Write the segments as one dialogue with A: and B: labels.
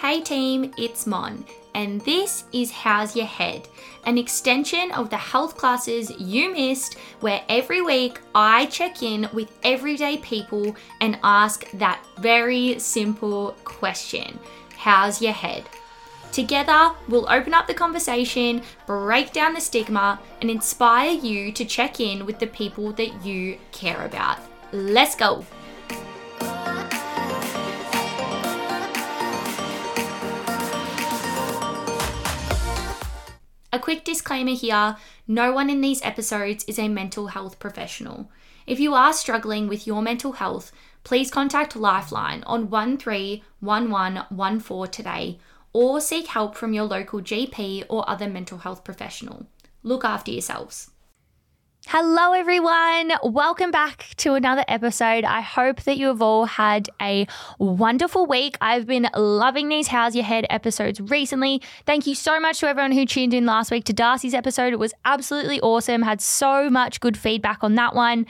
A: Hey team, it's Mon, and this is How's Your Head, an extension of the health classes you missed, where every week I check in with everyday people and ask that very simple question How's your head? Together, we'll open up the conversation, break down the stigma, and inspire you to check in with the people that you care about. Let's go! A quick disclaimer here no one in these episodes is a mental health professional. If you are struggling with your mental health, please contact Lifeline on 131114 today or seek help from your local GP or other mental health professional. Look after yourselves. Hello, everyone. Welcome back to another episode. I hope that you have all had a wonderful week. I've been loving these How's Your Head episodes recently. Thank you so much to everyone who tuned in last week to Darcy's episode. It was absolutely awesome. Had so much good feedback on that one.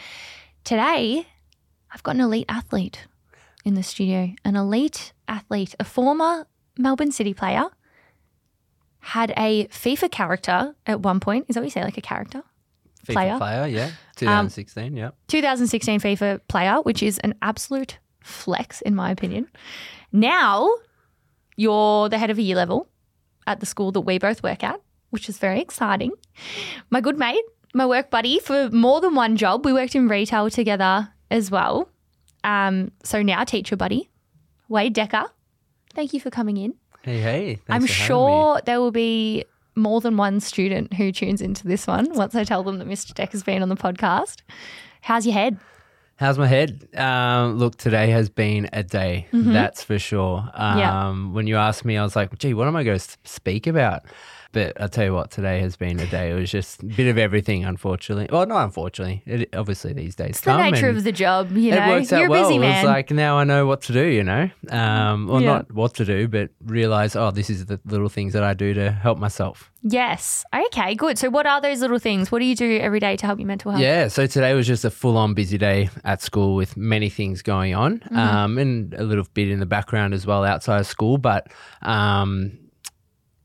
A: Today, I've got an elite athlete in the studio, an elite athlete, a former Melbourne City player, had a FIFA character at one point. Is that what you say, like a character?
B: FIFA
A: player.
B: player, yeah. 2016, yeah.
A: 2016 FIFA player, which is an absolute flex, in my opinion. Now you're the head of a year level at the school that we both work at, which is very exciting. My good mate, my work buddy for more than one job, we worked in retail together as well. Um, so now teacher buddy, Wade Dekker, thank you for coming in.
B: Hey, hey. thanks
A: I'm sure there will be more than one student who tunes into this one once I tell them that Mr. Dekker's been on the podcast. How's your head?
B: How's my head? Um, look, today has been a day, that's for sure. Um,
A: Yeah.
B: When you asked me, I was like, gee, what am I going to speak about? But I'll tell you what, today has been a day. It was just a bit of everything, unfortunately. Well, not unfortunately. It, obviously, these days
A: It's the nature of the job, you know.
B: it works out
A: You're a
B: well.
A: busy
B: It
A: man.
B: was like now I know what to do, you know. Um, well,
A: Yeah.
B: not what to do, but realize, oh, this is the little things that I do to help myself.
A: yes. Okay, good. So what are those little things? What do you do every day to help your mental health?
B: Yeah, so today was just a full on busy day at school with many things going on
A: Mm-hmm.
B: um, and a little bit in the background as well outside of school. But um,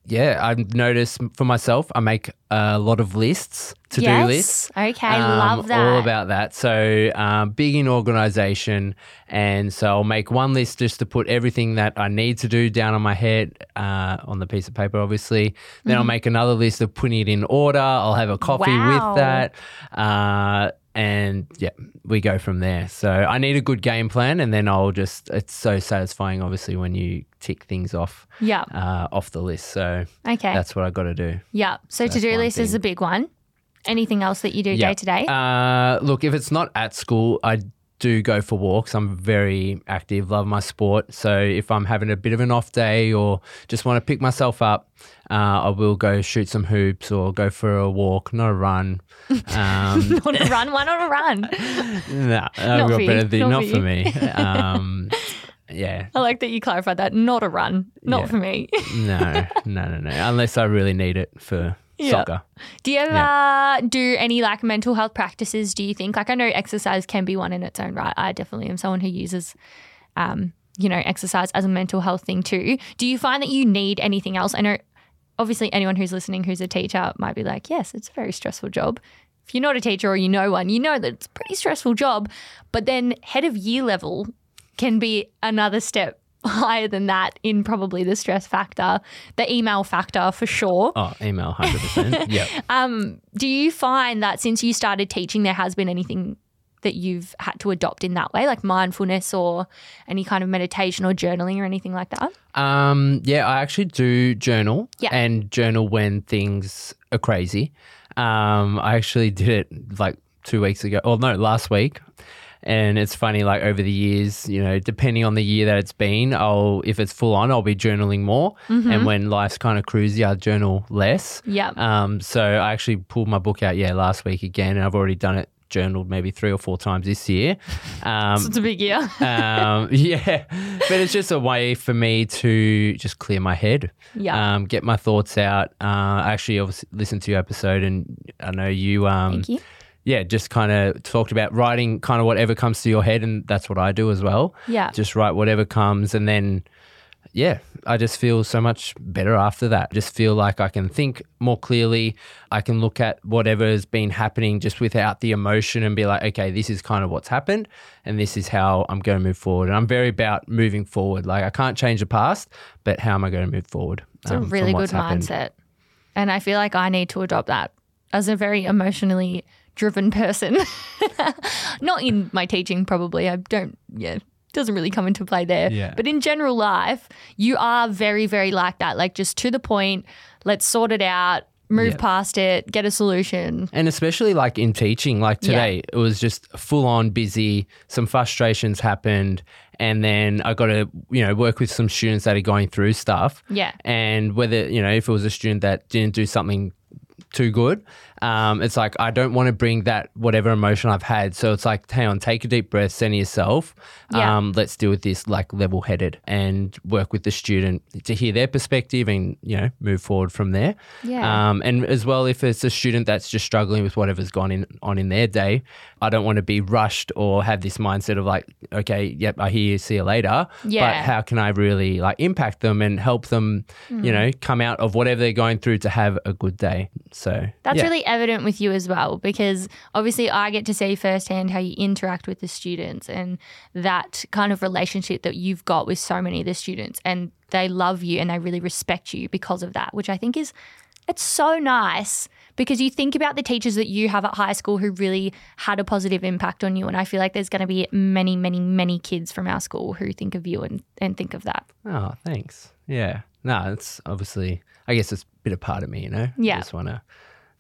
B: yeah, I've noticed for myself, I make a lot of lists, to do
A: yes.
B: lists.
A: Okay,
B: Um,
A: love that.
B: All about that. So, um, big in organization. And so, I'll make one list just to put everything that I need to do down on my head uh, on the piece of paper, obviously. Then, I'll make another list of putting it in order. I'll have a coffee
A: Wow.
B: with that. Uh, and yeah, we go from there. So, I need a good game plan. And then I'll just, it's so satisfying, obviously, when you tick things off
A: yeah.
B: uh, off the list. So,
A: Okay.
B: that's what I got to do.
A: yeah. So to do list is a big one. Anything else that you do day to day?
B: Uh, look, if it's not at school, I do go for walks. I'm very active, love my sport. So if I'm having a bit of an off day or just want to pick myself up, uh, I will go shoot some hoops or go for a walk, not a run. Um,
A: Not a run, why not a run?
B: nah,
A: Not
B: I've got better
A: not
B: not
A: for
B: for me. Um, yeah,
A: I like that you clarified that. Not a run. Not
B: Yeah.
A: for me.
B: no, no, no, no. Unless I really need it for
A: Yeah.
B: soccer.
A: Do you ever do any like mental health practices? Do you think like I know exercise can be one in its own right. I definitely am someone who uses, um, you know, exercise as a mental health thing too. Do you find that you need anything else? I know, obviously, anyone who's listening who's a teacher might be like, yes, it's a very stressful job. If you're not a teacher or you know one, you know that it's a pretty stressful job. But then head of year level can be another step higher than that in probably the stress factor, the email factor for sure.
B: Oh, email, 100%. yeah.
A: Um, do you find that since you started teaching, there has been anything that you've had to adopt in that way, like mindfulness or any kind of meditation or journaling or anything like that?
B: Um, yeah, I actually do journal
A: Yeah.
B: and journal when things are crazy. Um, I actually did it like two weeks ago. Oh no, last week. And it's funny, like over the years, you know, depending on the year that it's been, I'll if it's full on, I'll be journaling more. And when life's kind of cruisy, I journal less.
A: Yeah.
B: Um, so I actually pulled my book out, yeah, last week again, and I've already done it, journaled maybe three or four times this year. Um,
A: it's a big year.
B: um, yeah, but it's just a way for me to just clear my head,
A: Yeah.
B: um, get my thoughts out. Uh, I actually obviously listened to your episode, and I know you, um,
A: Thank you.
B: Yeah, just kind of talked about writing kind of whatever comes to your head, and that's what I do as well.
A: Yeah.
B: Just write whatever comes, and then yeah, I just feel so much better after that. I just feel like I can think more clearly. I can look at whatever has been happening just without the emotion and be like, okay, this is kind of what's happened and this is how I'm going to move forward. And I'm very about moving forward. Like I can't change the past, but how am I going to move forward?
A: It's a
B: um,
A: really good
B: happened.
A: mindset. And I feel like I need to adopt that as a very emotionally driven person. Not in my teaching, probably. I don't, yeah, doesn't really come into play there.
B: Yeah.
A: But in general life, you are very, very like that. Like just to the point, let's sort it out, move
B: Yeah.
A: past it, get a solution.
B: And especially like in teaching, like
A: Yeah.
B: today, it was just full on busy. Some frustrations happened. And then I got to, you know, work with some students that are going through stuff.
A: Yeah.
B: And whether, you know, if it was a student that didn't do something too good, um, it's like, I don't want to bring that, whatever emotion I've had. So it's like, hang on, take a deep breath, center yourself.
A: Yeah.
B: Um, let's deal with this like level headed and work with the student to hear their perspective and, you know, move forward from there.
A: Yeah.
B: Um, and as well, if it's a student that's just struggling with whatever's gone in on in their day, I don't want to be rushed or have this mindset of like, okay, yep, I hear you, see you later.
A: Yeah.
B: But how can I really like impact them and help them, you
A: Mm.
B: know, come out of whatever they're going through to have a good day? So
A: That's
B: yeah.
A: really evident with you as well, because obviously I get to see firsthand how you interact with the students and that kind of relationship that you've got with so many of the students. And they love you and they really respect you because of that, which I think is it's so nice because you think about the teachers that you have at high school who really had a positive impact on you. And I feel like there's going to be many, many, many kids from our school who think of you and, and think of that.
B: Oh, thanks. Yeah. No, it's obviously, I guess it's a bit of part of me, you know?
A: Yeah.
B: Just want to.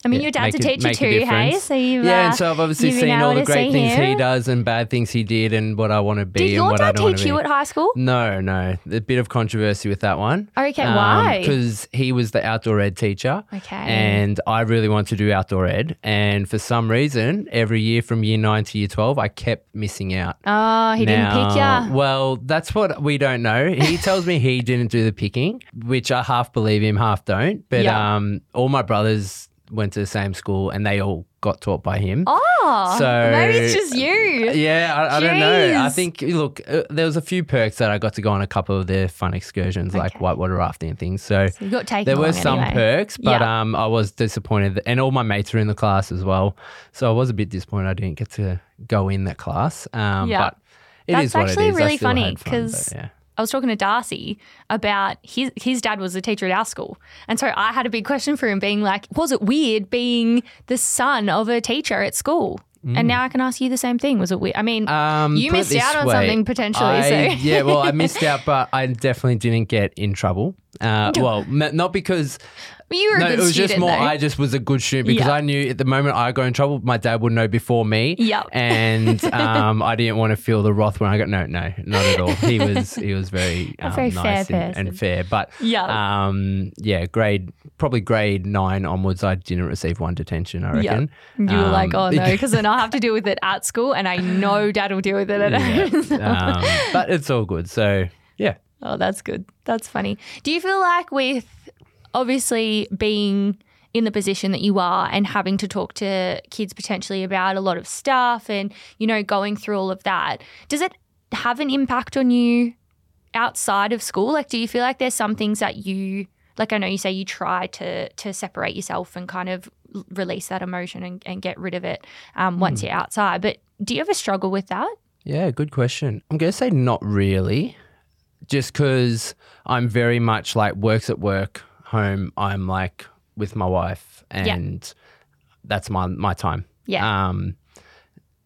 A: I mean,
B: Yeah,
A: your dad's a
B: make a-
A: teacher
B: a
A: too, hey? So you've,
B: Yeah,
A: uh,
B: and so I've obviously seen all the great
A: see
B: things he does and bad things he did and what I want to be
A: Did
B: and
A: your
B: what I
A: dad
B: don't want
A: teach
B: to be.
A: you at high school?
B: No, no. A bit of controversy with that one.
A: Okay, why?
B: Because he was the outdoor ed teacher.
A: Okay.
B: And I really wanted to do outdoor ed. And for some reason, every year from year nine to year 12, I kept missing out.
A: Oh, he didn't pick you.
B: Well, that's what we don't know. He tells me he didn't do the picking, which I half believe him, half don't. But
A: Yeah.
B: um, all my brothers went to the same school and they all got taught by him.
A: Oh,
B: So-
A: maybe it's just you.
B: Yeah, I, I don't know. I think look, uh, there was a few perks that I got to go on a couple of their fun excursions, like
A: Okay.
B: whitewater rafting and things. So
A: You got taken.
B: there were some
A: anyway.
B: perks, but
A: Yeah.
B: um, I was disappointed, and all my mates were in the class as well. So I was a bit disappointed I didn't get to go in that class. Um,
A: Yeah.
B: but it is
A: That's
B: what
A: actually
B: it is. I
A: really funny
B: had fun, but
A: 'cause
B: yeah.
A: I was talking to Darcy about his his dad was a teacher at our school, and so I had a big question for him, being like, "Was it weird being the son of a teacher at school?" And now I can ask you the same thing. Was it weird? I mean,
B: Mm. Um,
A: you missed out on
B: way,
A: something potentially.
B: I-
A: so
B: yeah, well, I missed out, but I definitely didn't get in trouble. Uh, well, not because
A: you were
B: no,
A: a good
B: it was
A: student,
B: just more.
A: though.
B: I just was a good student because
A: Yeah.
B: I knew at the moment I got in trouble, my dad would know before me.
A: Yep.
B: and um, I didn't want to feel the wrath when I got no, no, not at all. He was he was very, um,
A: very
B: nice
A: fair
B: and, and
A: person.
B: fair. But
A: Yeah.
B: um, yeah, grade probably grade nine onwards, I didn't receive one detention. I reckon.
A: You were like,
B: Um,
A: oh no, because then I'll have to deal with it at school, and I know dad will deal with it at home.
B: um, but it's all good. So yeah.
A: Oh, that's good. That's funny. Do you feel like with obviously being in the position that you are and having to talk to kids potentially about a lot of stuff and, you know, going through all of that, does it have an impact on you outside of school? Like, do you feel like there's some things that you, like, I know you say you try to to separate yourself and kind of release that emotion and, and get rid of it um, once you're outside, but do you ever struggle with that?
B: Yeah, good question. I'm going to say not really, just because I'm very much like works at work, home. I'm like with my wife, and that's my my time.
A: Yeah.
B: Um,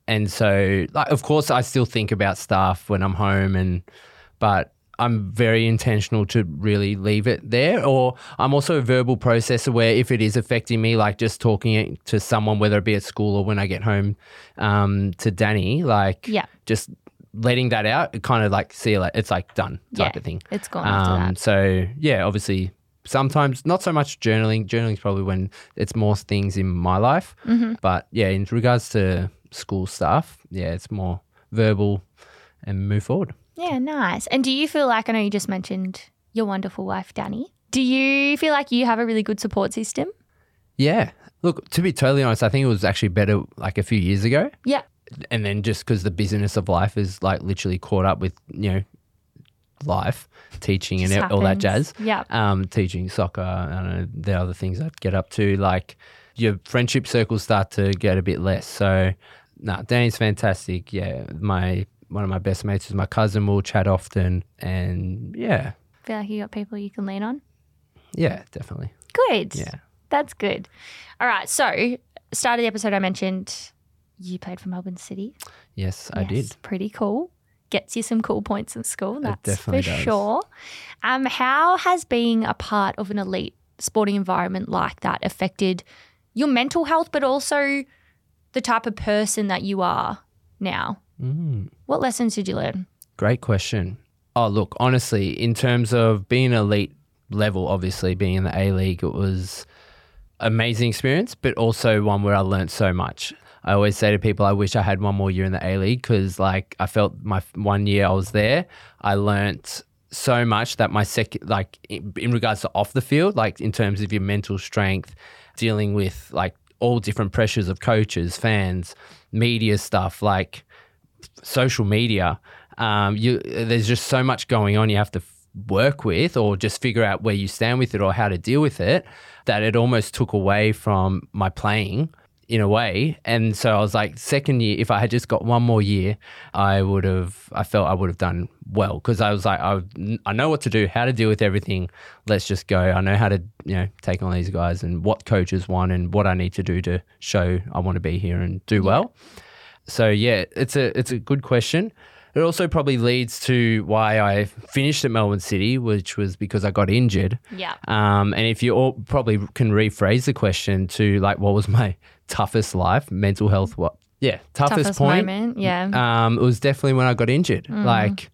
B: and so, like, of course, I still think about stuff when I'm home, and but I'm very intentional to really leave it there. Or I'm also a verbal processor where if it is affecting me, like just talking it to someone, whether it be at school or when I get home um, to Danny, like
A: Yeah.
B: just letting that out, kind of like see you later. It's like done type
A: Yeah,
B: of thing.
A: It's gone after
B: Um,
A: that.
B: so yeah, obviously sometimes not so much journaling. Journaling is probably when it's more things in my life.
A: Mm-hmm.
B: But yeah, in regards to school stuff, yeah, it's more verbal and move forward.
A: Yeah, nice. And do you feel like I know you just mentioned your wonderful wife, Danny? Do you feel like you have a really good support system?
B: Yeah. Look, to be totally honest, I think it was actually better like a few years ago.
A: Yeah.
B: And then just because the busyness of life is like literally caught up with, you know, life, teaching and
A: Just
B: all that jazz.
A: Yeah.
B: Um, teaching soccer, and the other things I'd get up to, like your friendship circles start to get a bit less. So, no, Danny's fantastic. Yeah, my one of my best mates is my cousin. We'll chat often, and yeah,
A: Feel like you got people you can lean on.
B: yeah, definitely.
A: Good.
B: Yeah.
A: That's good. All right. So, start of the episode, I mentioned you played for Melbourne City.
B: Yes, I
A: Yes,
B: did.
A: Pretty cool. Gets you some cool points in school. That's for
B: does.
A: sure. Um, how has being a part of an elite sporting environment like that affected your mental health, but also the type of person that you are now?
B: Mm.
A: What lessons did you learn?
B: Great question. Oh, look, honestly, in terms of being elite level, obviously being in the A League, it was amazing experience, but also one where I learned so much. I always say to people, I wish I had one more year in the A League because, like, I felt my one year I was there, I learnt so much that my second, like, in, in regards to off the field, like, in terms of your mental strength, dealing with like all different pressures of coaches, fans, media stuff, like, social media, um, you there's just so much going on you have to work with or just figure out where you stand with it or how to deal with it that it almost took away from my playing in a way. And so I was like, second year, if I had just got one more year, I would have, I felt I would have done well because I was like, I, I know what to do, how to deal with everything. Let's just go. I know how to, you know, take on these guys and what coaches want and what I need to do to show I want to be here and do well. So yeah, it's a it's a good question. It also probably leads to why I finished at Melbourne City, which was because I got injured.
A: Yeah.
B: Um, and if you all probably can rephrase the question to like, what was my toughest life, mental health? What? Yeah, toughest,
A: Toughest
B: point.
A: moment. Yeah.
B: Um, it was definitely when I got injured.
A: Mm.
B: Like,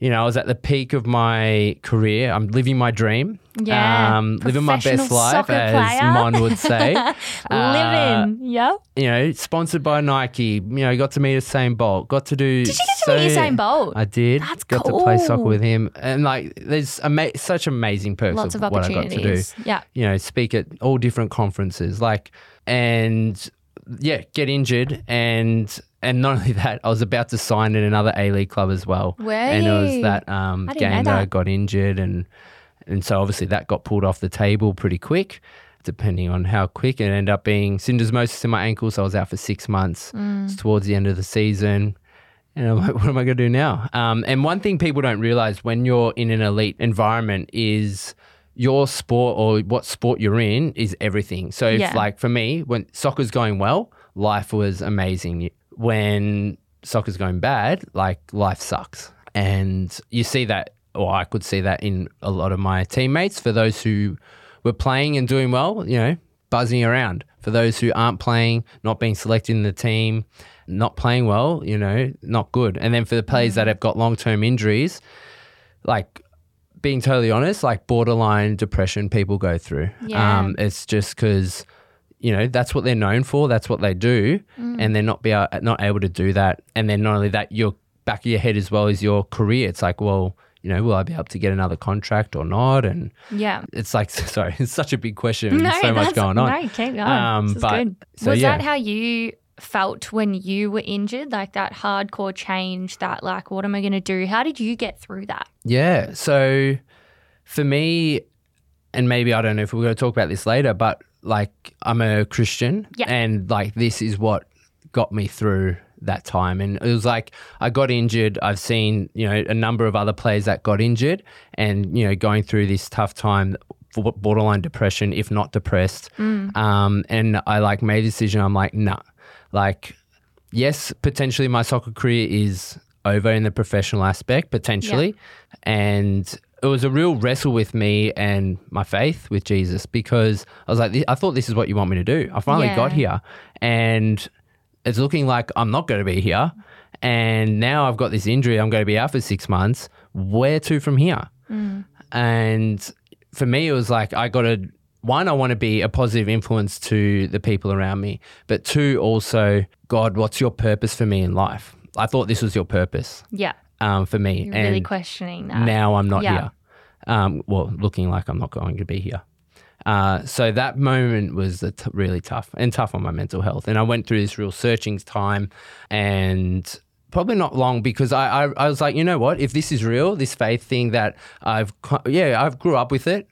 B: you know, I was at the peak of my career. I'm living my dream.
A: Yeah.
B: Um, living my best life, as
A: player.
B: Mon would say. Uh,
A: Living. Yep.
B: you know, sponsored by Nike. You know, got to meet Usain Bolt. Got to do.
A: Did you get to meet Usain Bolt?
B: I did.
A: That's
B: got to play soccer with him, and like, there's ama- such amazing perks
A: Lots of
B: of what I got to do.
A: opportunities. Yeah.
B: You know, speak at all different conferences, like, and yeah, get injured, and and not only that, I was about to sign in another A League club as well,
A: Were
B: and it was that um,
A: I
B: game that I got injured, and and so obviously that got pulled off the table pretty quick. Depending on how quick it ended up being syndesmosis in my ankle, so I was out for six months.
A: Mm.
B: It's towards the end of the season. And I'm like, what am I going to do now? Um, and one thing people don't realize when you're in an elite environment is your sport or what sport you're in is everything. So, if like for me, when soccer's going well, life was amazing. When soccer's going bad, like life sucks. And you see that, or I could see that in a lot of my teammates. For those who were playing and doing well, you know, buzzing around. For those who aren't playing, not being selected in the team, not playing well, you know, not good. And then for the players that mm. have got long term injuries, like being totally honest, like borderline depression people go through.
A: Yeah.
B: Um, it's just because, you know, that's what they're known for. That's what they do. And they're not, be, not able to do that. And then not only that, your back of your head as well is your career. It's like, well, you know, will I be able to get another contract or not? And
A: Yeah.
B: it's like, sorry, it's such a big question.
A: No,
B: so much going on.
A: No, keep going.
B: Um,
A: this is
B: but-
A: good.
B: so,
A: Was
B: yeah.
A: that how you felt when you were injured? Like that hardcore change, that like, what am I going to do? How did you get through that?
B: Yeah. So for me, and maybe I don't know if we're going to talk about this later, but like I'm a Christian
A: Yeah.
B: and like this is what got me through that time. And it was like I got injured. I've seen, you know, a number of other players that got injured and, you know, going through this tough time for borderline depression, if not depressed. Um, and I like made a decision. I'm like, nah, like, yes, potentially my soccer career is over in the professional aspect, potentially. And it was a real wrestle with me and my faith with Jesus because I was like, I thought this is what you want me to do. I finally
A: Yeah.
B: got here and it's looking like I'm not going to be here. And now I've got this injury. I'm going to be out for six months. Where to from here? Mm. And for me, it was like, I got to, one, I want to be a positive influence to the people around me. But two, also, God, what's your purpose for me in life? I thought this was your purpose
A: Yeah.
B: um, for me.
A: You're
B: and
A: really questioning that.
B: now I'm not
A: Yeah.
B: here. Um, well, looking like I'm not going to be here. Uh, so that moment was t- really tough and tough on my mental health. And I went through this real searching time, and probably not long because I, I, I was like, you know what? If this is real, this faith thing that I've, yeah, I've grew up with it.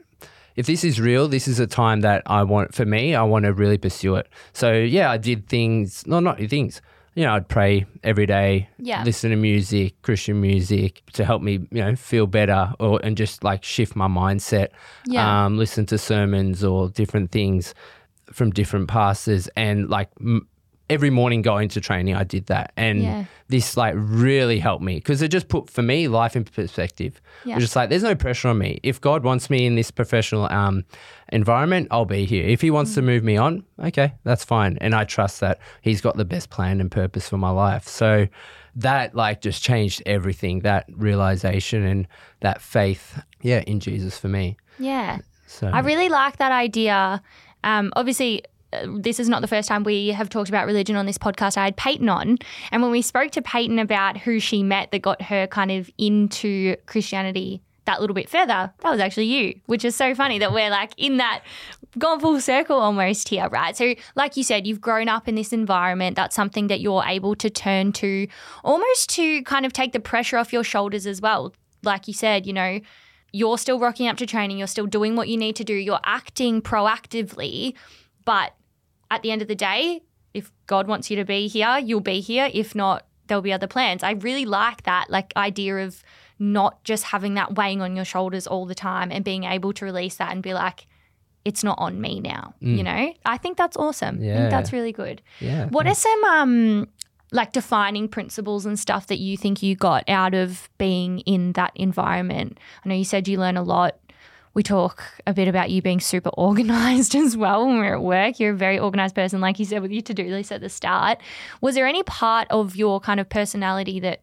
B: If this is real, this is a time that I want for me. I want to really pursue it. So yeah, I did things. No, not things. You know, I'd pray every day.
A: Yeah.
B: Listen to music, Christian music, to help me, you know, feel better, or and just like shift my mindset.
A: Yeah.
B: Um, listen to sermons or different things from different pastors, and like m- every morning going to training, I did that, and
A: Yeah.
B: this like really helped me because it just put for me life in perspective.
A: Yeah.
B: It was just like there's no pressure on me. If God wants me in this professional um, environment, I'll be here. If He wants to move me on, okay, that's fine, and I trust that He's got the best plan and purpose for my life. So that like just changed everything. That realization and that faith, yeah, in Jesus for me.
A: Yeah.
B: So
A: I really like that idea. Um, obviously, this is not the first time we have talked about religion on this podcast. I had Peyton on, and when we spoke to Peyton about who she met that got her kind of into Christianity that little bit further, that was actually you, which is so funny that we're like in that gone full circle almost here, right? So, like you said, you've grown up in this environment. That's something that you're able to turn to almost to kind of take the pressure off your shoulders as well. Like you said, you know, you're still rocking up to training, you're still doing what you need to do, you're acting proactively. But at the end of the day, if God wants you to be here, you'll be here. If not, there'll be other plans. I really like that, like idea of not just having that weighing on your shoulders all the time and being able to release that and be like, it's not on me now. You know, I think that's awesome. I
B: Yeah.
A: think that's really good.
B: yeah.
A: What are some um like defining principles and stuff that you think you got out of being in that environment? I know you said you learn a lot. We talk a bit about you being super organized as well when we're at work. You're a very organized person, like you said, with your to do list at the start. Was there any part of your kind of personality that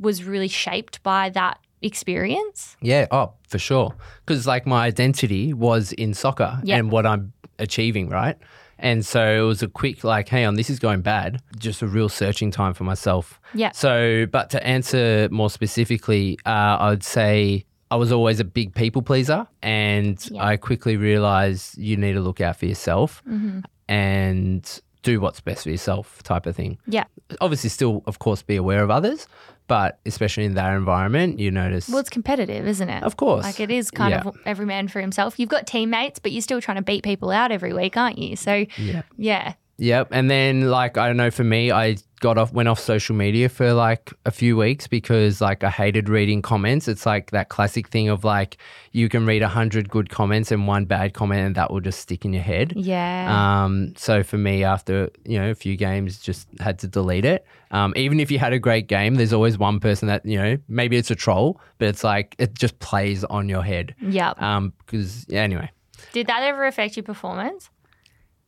A: was really shaped by that experience?
B: Yeah, oh, for sure. Because like my identity was in soccer
A: Yeah.
B: and what I'm achieving, right? And so it was a quick like, hey, on, this is going bad. Just a real searching time for myself.
A: Yeah.
B: So, but to answer more specifically, uh, I'd say I was always a big people pleaser, and
A: Yeah.
B: I quickly realized you need to look out for yourself mm-hmm. and do what's best for yourself, type of thing
A: Yeah.
B: obviously still of course be aware of others but especially in that environment you notice
A: Well, it's competitive, isn't it?
B: of course
A: Like it is kind
B: Yeah.
A: of every man for himself. You've got teammates, but you're still trying to beat people out every week, aren't you? So,
B: yeah
A: yeah.
B: Yep and then like i don't know for me i got off went off social media for like a few weeks because like i hated reading comments it's like that classic thing of like you can read a hundred good comments and one bad comment and that will just stick in your head
A: Yeah.
B: Um, so for me, after you know a few games, just had to delete it. Um, even if you had a great game, there's always one person that you know maybe it's a troll, but it's like it just plays on your head.
A: yep.
B: Um, because yeah, anyway,
A: Did that ever affect your performance?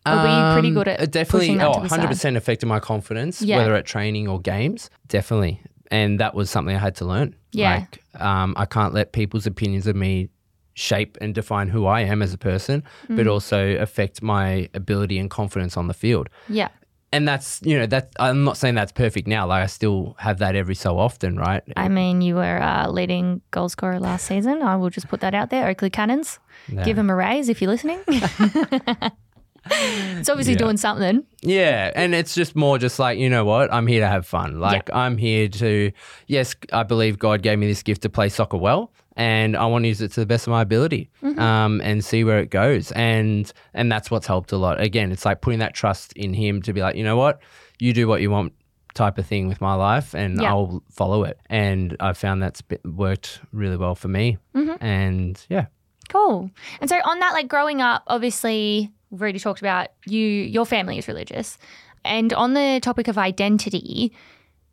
A: Or were you pretty
B: Um,
A: good at
B: it definitely
A: pushing that
B: oh, 100 percent affected my confidence,
A: Yeah.
B: whether at training or games, definitely. And that was something I had to learn.
A: Yeah.
B: Like, um, I can't let people's opinions of me shape and define who I am as a person,
A: Mm.
B: but also affect my ability and confidence on the field.
A: Yeah.
B: and that's you know that I'm not saying that's perfect now. Like I still have that every so often, right?
A: I mean, you were uh, leading goal scorer last season. I will just put that out there. Oakleigh Cannons,
B: Yeah.
A: give him a raise if you're listening. it's obviously
B: Yeah.
A: doing something.
B: Yeah, and it's just more just like you know what I'm here to have fun. Like I'm here to yes, I believe God gave me this gift to play soccer well, and I want to use it to the best of my ability, um, and see where it goes. And and that's what's helped a lot. Again, it's like putting that trust in Him to be like, you know what, you do what you want type of thing with my life and
A: Yeah.
B: I'll follow it and I found that's worked really well for me and yeah
A: Cool. And so on that, like growing up, obviously we've already talked about you. Your family is religious, and on the topic of identity,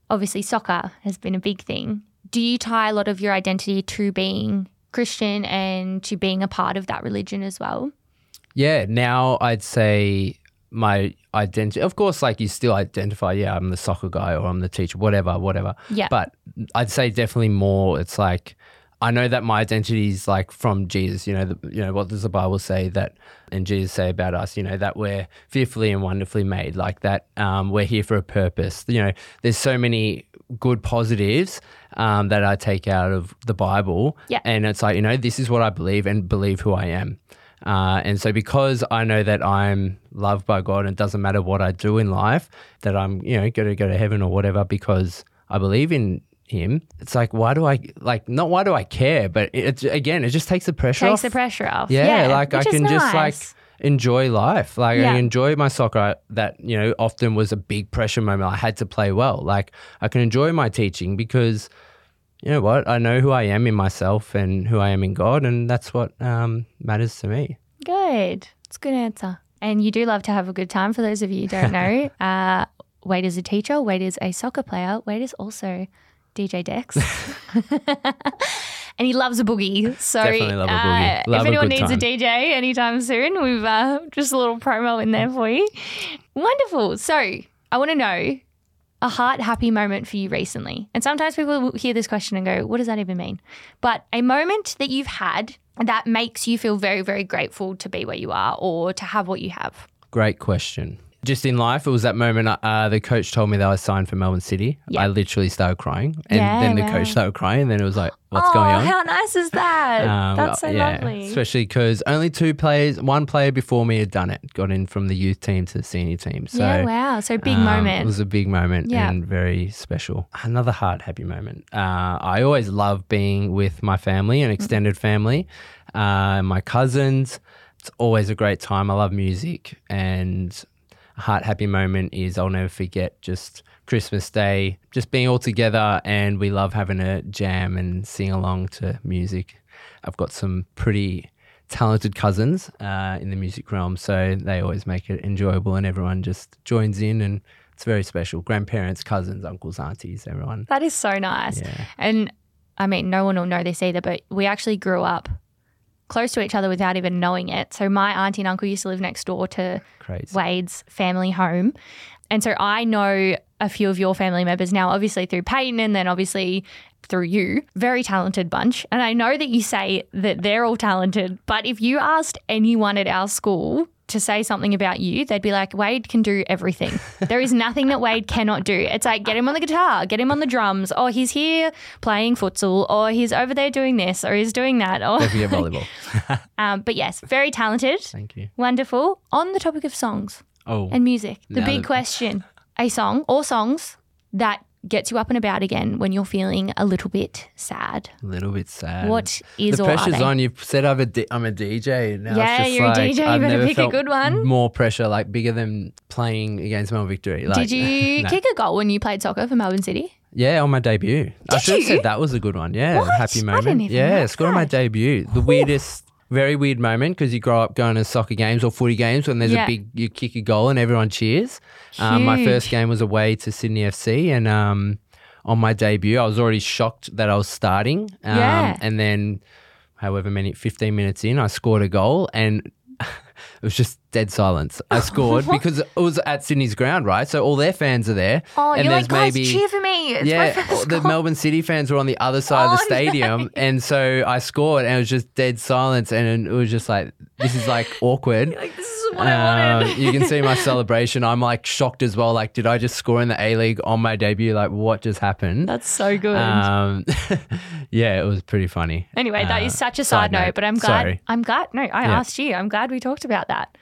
A: obviously soccer has been a big thing. Do you tie a lot of your identity to being Christian and to being a part of that religion as well?
B: Yeah, now I'd say my identity. Of course, like you still identify. Yeah, I'm the soccer guy, or I'm the teacher, whatever, whatever.
A: Yeah.
B: But I'd say definitely more. It's like I know that my identity is like from Jesus. You know, the, you know what does the Bible say that, and Jesus say about us? You know that we're fearfully and wonderfully made. Like that, um, we're here for a purpose. You know, there's so many good positives um, that I take out of the Bible.
A: Yeah.
B: And it's like you know, this is what I believe and believe who I am. Uh, and so, because I know that I'm loved by God, and it doesn't matter what I do in life, that I'm, you know, going to go to heaven or whatever, because I believe in him. It's like, why do I like? Not why do I care, but it's again, it just takes the pressure
A: Takes
B: off.
A: the pressure off.
B: Yeah, like I can just like enjoy life. Like
A: Yeah.
B: I enjoy my soccer that, you know, often was a big pressure moment. I had to play well. Like I can enjoy my teaching because you know what? I know who I am in myself and who I am in God and that's what um, matters to me.
A: Good. It's a good answer. And you do love to have a good time. For those of you who don't know, uh, Wade is a teacher. Wade is a soccer player. Wade is also DJ Dex. and he loves a boogie. So
B: a boogie.
A: uh,
B: Love
A: if
B: a
A: anyone
B: good
A: needs a. DJ anytime soon, we've uh, just a little promo in there for you. Wonderful. So I want to know a heart happy moment for you recently. And sometimes people will hear this question and go, what does that even mean? But a moment that you've had that makes you feel very, very grateful to be where you are or to have what you have.
B: Great question. Just in life, it was that moment uh, the coach told me that I was signed for Melbourne City.
A: Yeah.
B: I literally started crying. And
A: Yeah,
B: then the
A: wow.
B: coach started crying. And then it was like, what's
A: oh,
B: going on?
A: how nice is that?
B: Um,
A: That's so
B: yeah,
A: lovely.
B: Especially because only two players, one player before me had done it, got in from the youth team to the senior team. So
A: yeah, wow. So big
B: um,
A: moment.
B: It was a big moment
A: Yeah.
B: and very special. Another heart happy moment. Uh, I always love being with my family and extended family, uh, my cousins. It's always a great time. I love music and a heart happy moment is I'll never forget just Christmas Day, just being all together and we love having a jam and sing along to music. I've got some pretty talented cousins uh, in the music realm, so they always make it enjoyable and everyone just joins in and it's very special. Grandparents, cousins, uncles, aunties, everyone.
A: that is so nice.
B: Yeah.
A: And I mean, no one will know this either, but we actually grew up close to each other without even knowing it. So my auntie and uncle used to live next door to
B: Crazy.
A: Wade's family home. And so I know a few of your family members now, obviously through Peyton and then obviously through you. Very talented bunch. And I know that you say that they're all talented, but if you asked anyone at our school to say something about you, they'd be like, Wade can do everything. there is nothing that Wade cannot do. It's like, get him on the guitar, get him on the drums, or he's here playing futsal, or he's over there doing this, or he's doing that. Or,
B: Don't volleyball.
A: um, but yes, very talented.
B: Thank you.
A: Wonderful. On the topic of songs
B: Oh,
A: and music, the big
B: that-
A: question a song or songs that gets you up and about again when you're feeling a little bit sad.
B: a little bit sad.
A: What is all the
B: pressure's on. You've said I'm a, D- I'm a DJ. Now
A: Yeah,
B: it's just
A: you're a DJ, you
B: I've
A: better pick a good one.
B: More pressure, like bigger than playing against Melbourne Victory. Like,
A: Did you
B: no.
A: kick a goal when you played soccer for Melbourne City?
B: Yeah, on my debut.
A: Did I
B: should have said that was a good one. Yeah,
A: What?
B: happy moment. yeah, scored on my debut. The weirdest, very weird moment because you grow up going to soccer games or footy games when there's
A: Yeah.
B: a big, you kick a goal and everyone cheers. Um, my first game was away to Sydney FC and um, on my debut, I was already shocked that I was starting. Um,
A: Yeah.
B: And then, however many, 15 minutes in, I scored a goal and it was just dead silence. I scored because it was at Sydney's ground, right? So all their fans are there.
A: Oh,
B: and
A: you're like,
B: there's
A: guys, cheer for me. It's
B: yeah, the
A: goal."
B: Melbourne City fans were on the other side of
A: Oh,
B: the stadium, and so I scored, and it was just dead silence, and it was just like this is like awkward.
A: Like, this is what I
B: Um,
A: wanted.
B: you can see my celebration. I'm like shocked as well. Like, did I just score in the A League on my debut? Like, what just happened?
A: That's so good.
B: Um, yeah, it was pretty funny.
A: Anyway, that
B: Uh,
A: is such a side, note, but I'm glad.
B: Sorry.
A: I'm glad. No, I
B: Yeah.
A: asked you. I'm glad we talked about that.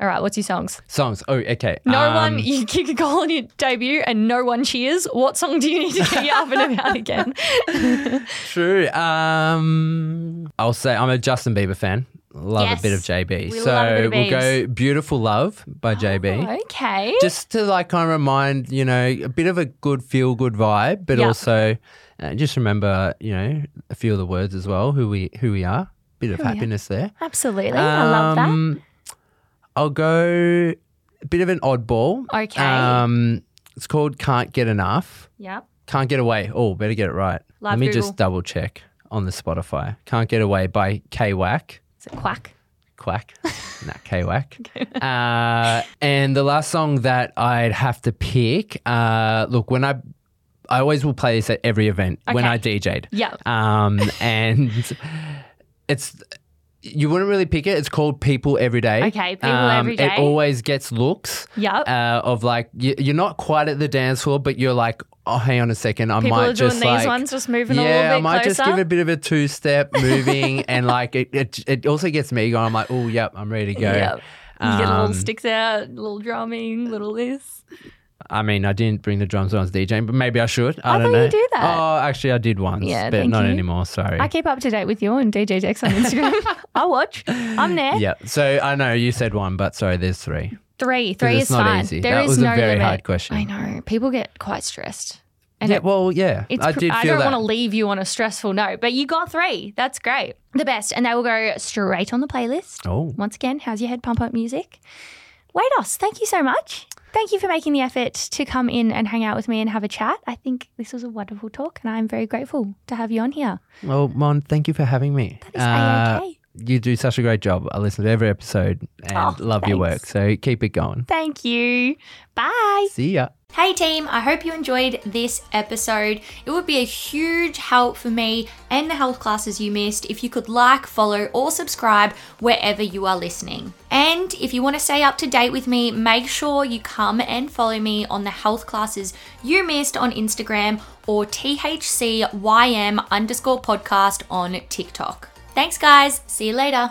A: All right, what's your songs?
B: Songs. Oh, okay.
A: No
B: Um,
A: one, you kick a goal on your debut and no one cheers. What song do you need to you up and about again?
B: True. Um, I'll say I'm a Justin Bieber fan. Love
A: Yes.
B: a bit of JB.
A: We
B: so
A: love a bit of
B: we'll go "Beautiful Love" by JB.
A: okay.
B: just to like kind of remind you know a bit of a good feel good vibe but
A: Yeah.
B: also uh, just remember you know a few of the words as well who we who we are bit of happiness there
A: Absolutely. I love that.
B: Um, i'll go a bit of an oddball
A: Okay.
B: um it's called can't get enough
A: Yep.
B: can't get away oh better get it right
A: Love
B: let me
A: Google.
B: just double check on the spotify can't get away by k-wack
A: Is it quack?
B: Quack. nah, K-Wack. uh, and the last song that I'd have to pick, uh, look, when I, I always will play this at every event when I DJ'd.
A: Yeah.
B: Um, and it's, you wouldn't really pick it. It's called People Every Day. Um,
A: Okay, People Every Day.
B: It always gets looks
A: Yep.
B: uh, of like, you, you're not quite at the dance floor, but you're like, oh, hang on a second. I
A: People
B: might
A: are doing
B: just
A: these
B: like,
A: ones, just moving a
B: yeah,
A: little bit
B: I might
A: closer.
B: just give it a bit of a two step moving, and like it, it, it also gets me going. I'm like, oh, yep, I'm ready to go.
A: Yep. You get little
B: Um,
A: sticks out, little drumming, little this.
B: I mean, I didn't bring the drums when I was DJing, but maybe I should. I,
A: I
B: don't
A: thought
B: know.
A: you do that.
B: Oh, actually, I did once,
A: Yeah,
B: but not
A: you.
B: anymore. Sorry.
A: I keep up to date with you on DJ Dex on Instagram. I watch. I'm there.
B: yeah. So I know you said one, but sorry, there's three.
A: Three. Three is
B: not
A: fine.
B: easy.
A: There
B: That
A: is
B: was a
A: no
B: very
A: limit.
B: hard question.
A: I know. People get quite stressed. And
B: yeah.
A: it-
B: Well, yeah. I did
A: I don't
B: that.
A: want to leave you on a stressful note, but you got three. That's great. The best. And they will go straight on the playlist.
B: Oh.
A: Once again, how's your head pump up music? Waitos, thank you so much. Thank you for making the effort to come in and hang out with me and have a chat. I think this was a wonderful talk, and I'm very grateful to have you on here.
B: Well, Mon, thank you for having me.
A: That is A-okay.
B: Uh, you do such a great job. I listen to every episode and
A: Oh,
B: love your work. So keep it going.
A: Thank you. Bye.
B: See ya.
A: Hey team, I hope you enjoyed this episode. It would be a huge help for me and the health classes you missed if you could like, follow, or subscribe wherever you are listening. And if you want to stay up to date with me, make sure you come and follow me on the health classes you missed on Instagram or THCYM underscore podcast on TikTok. Thanks, guys. See you later.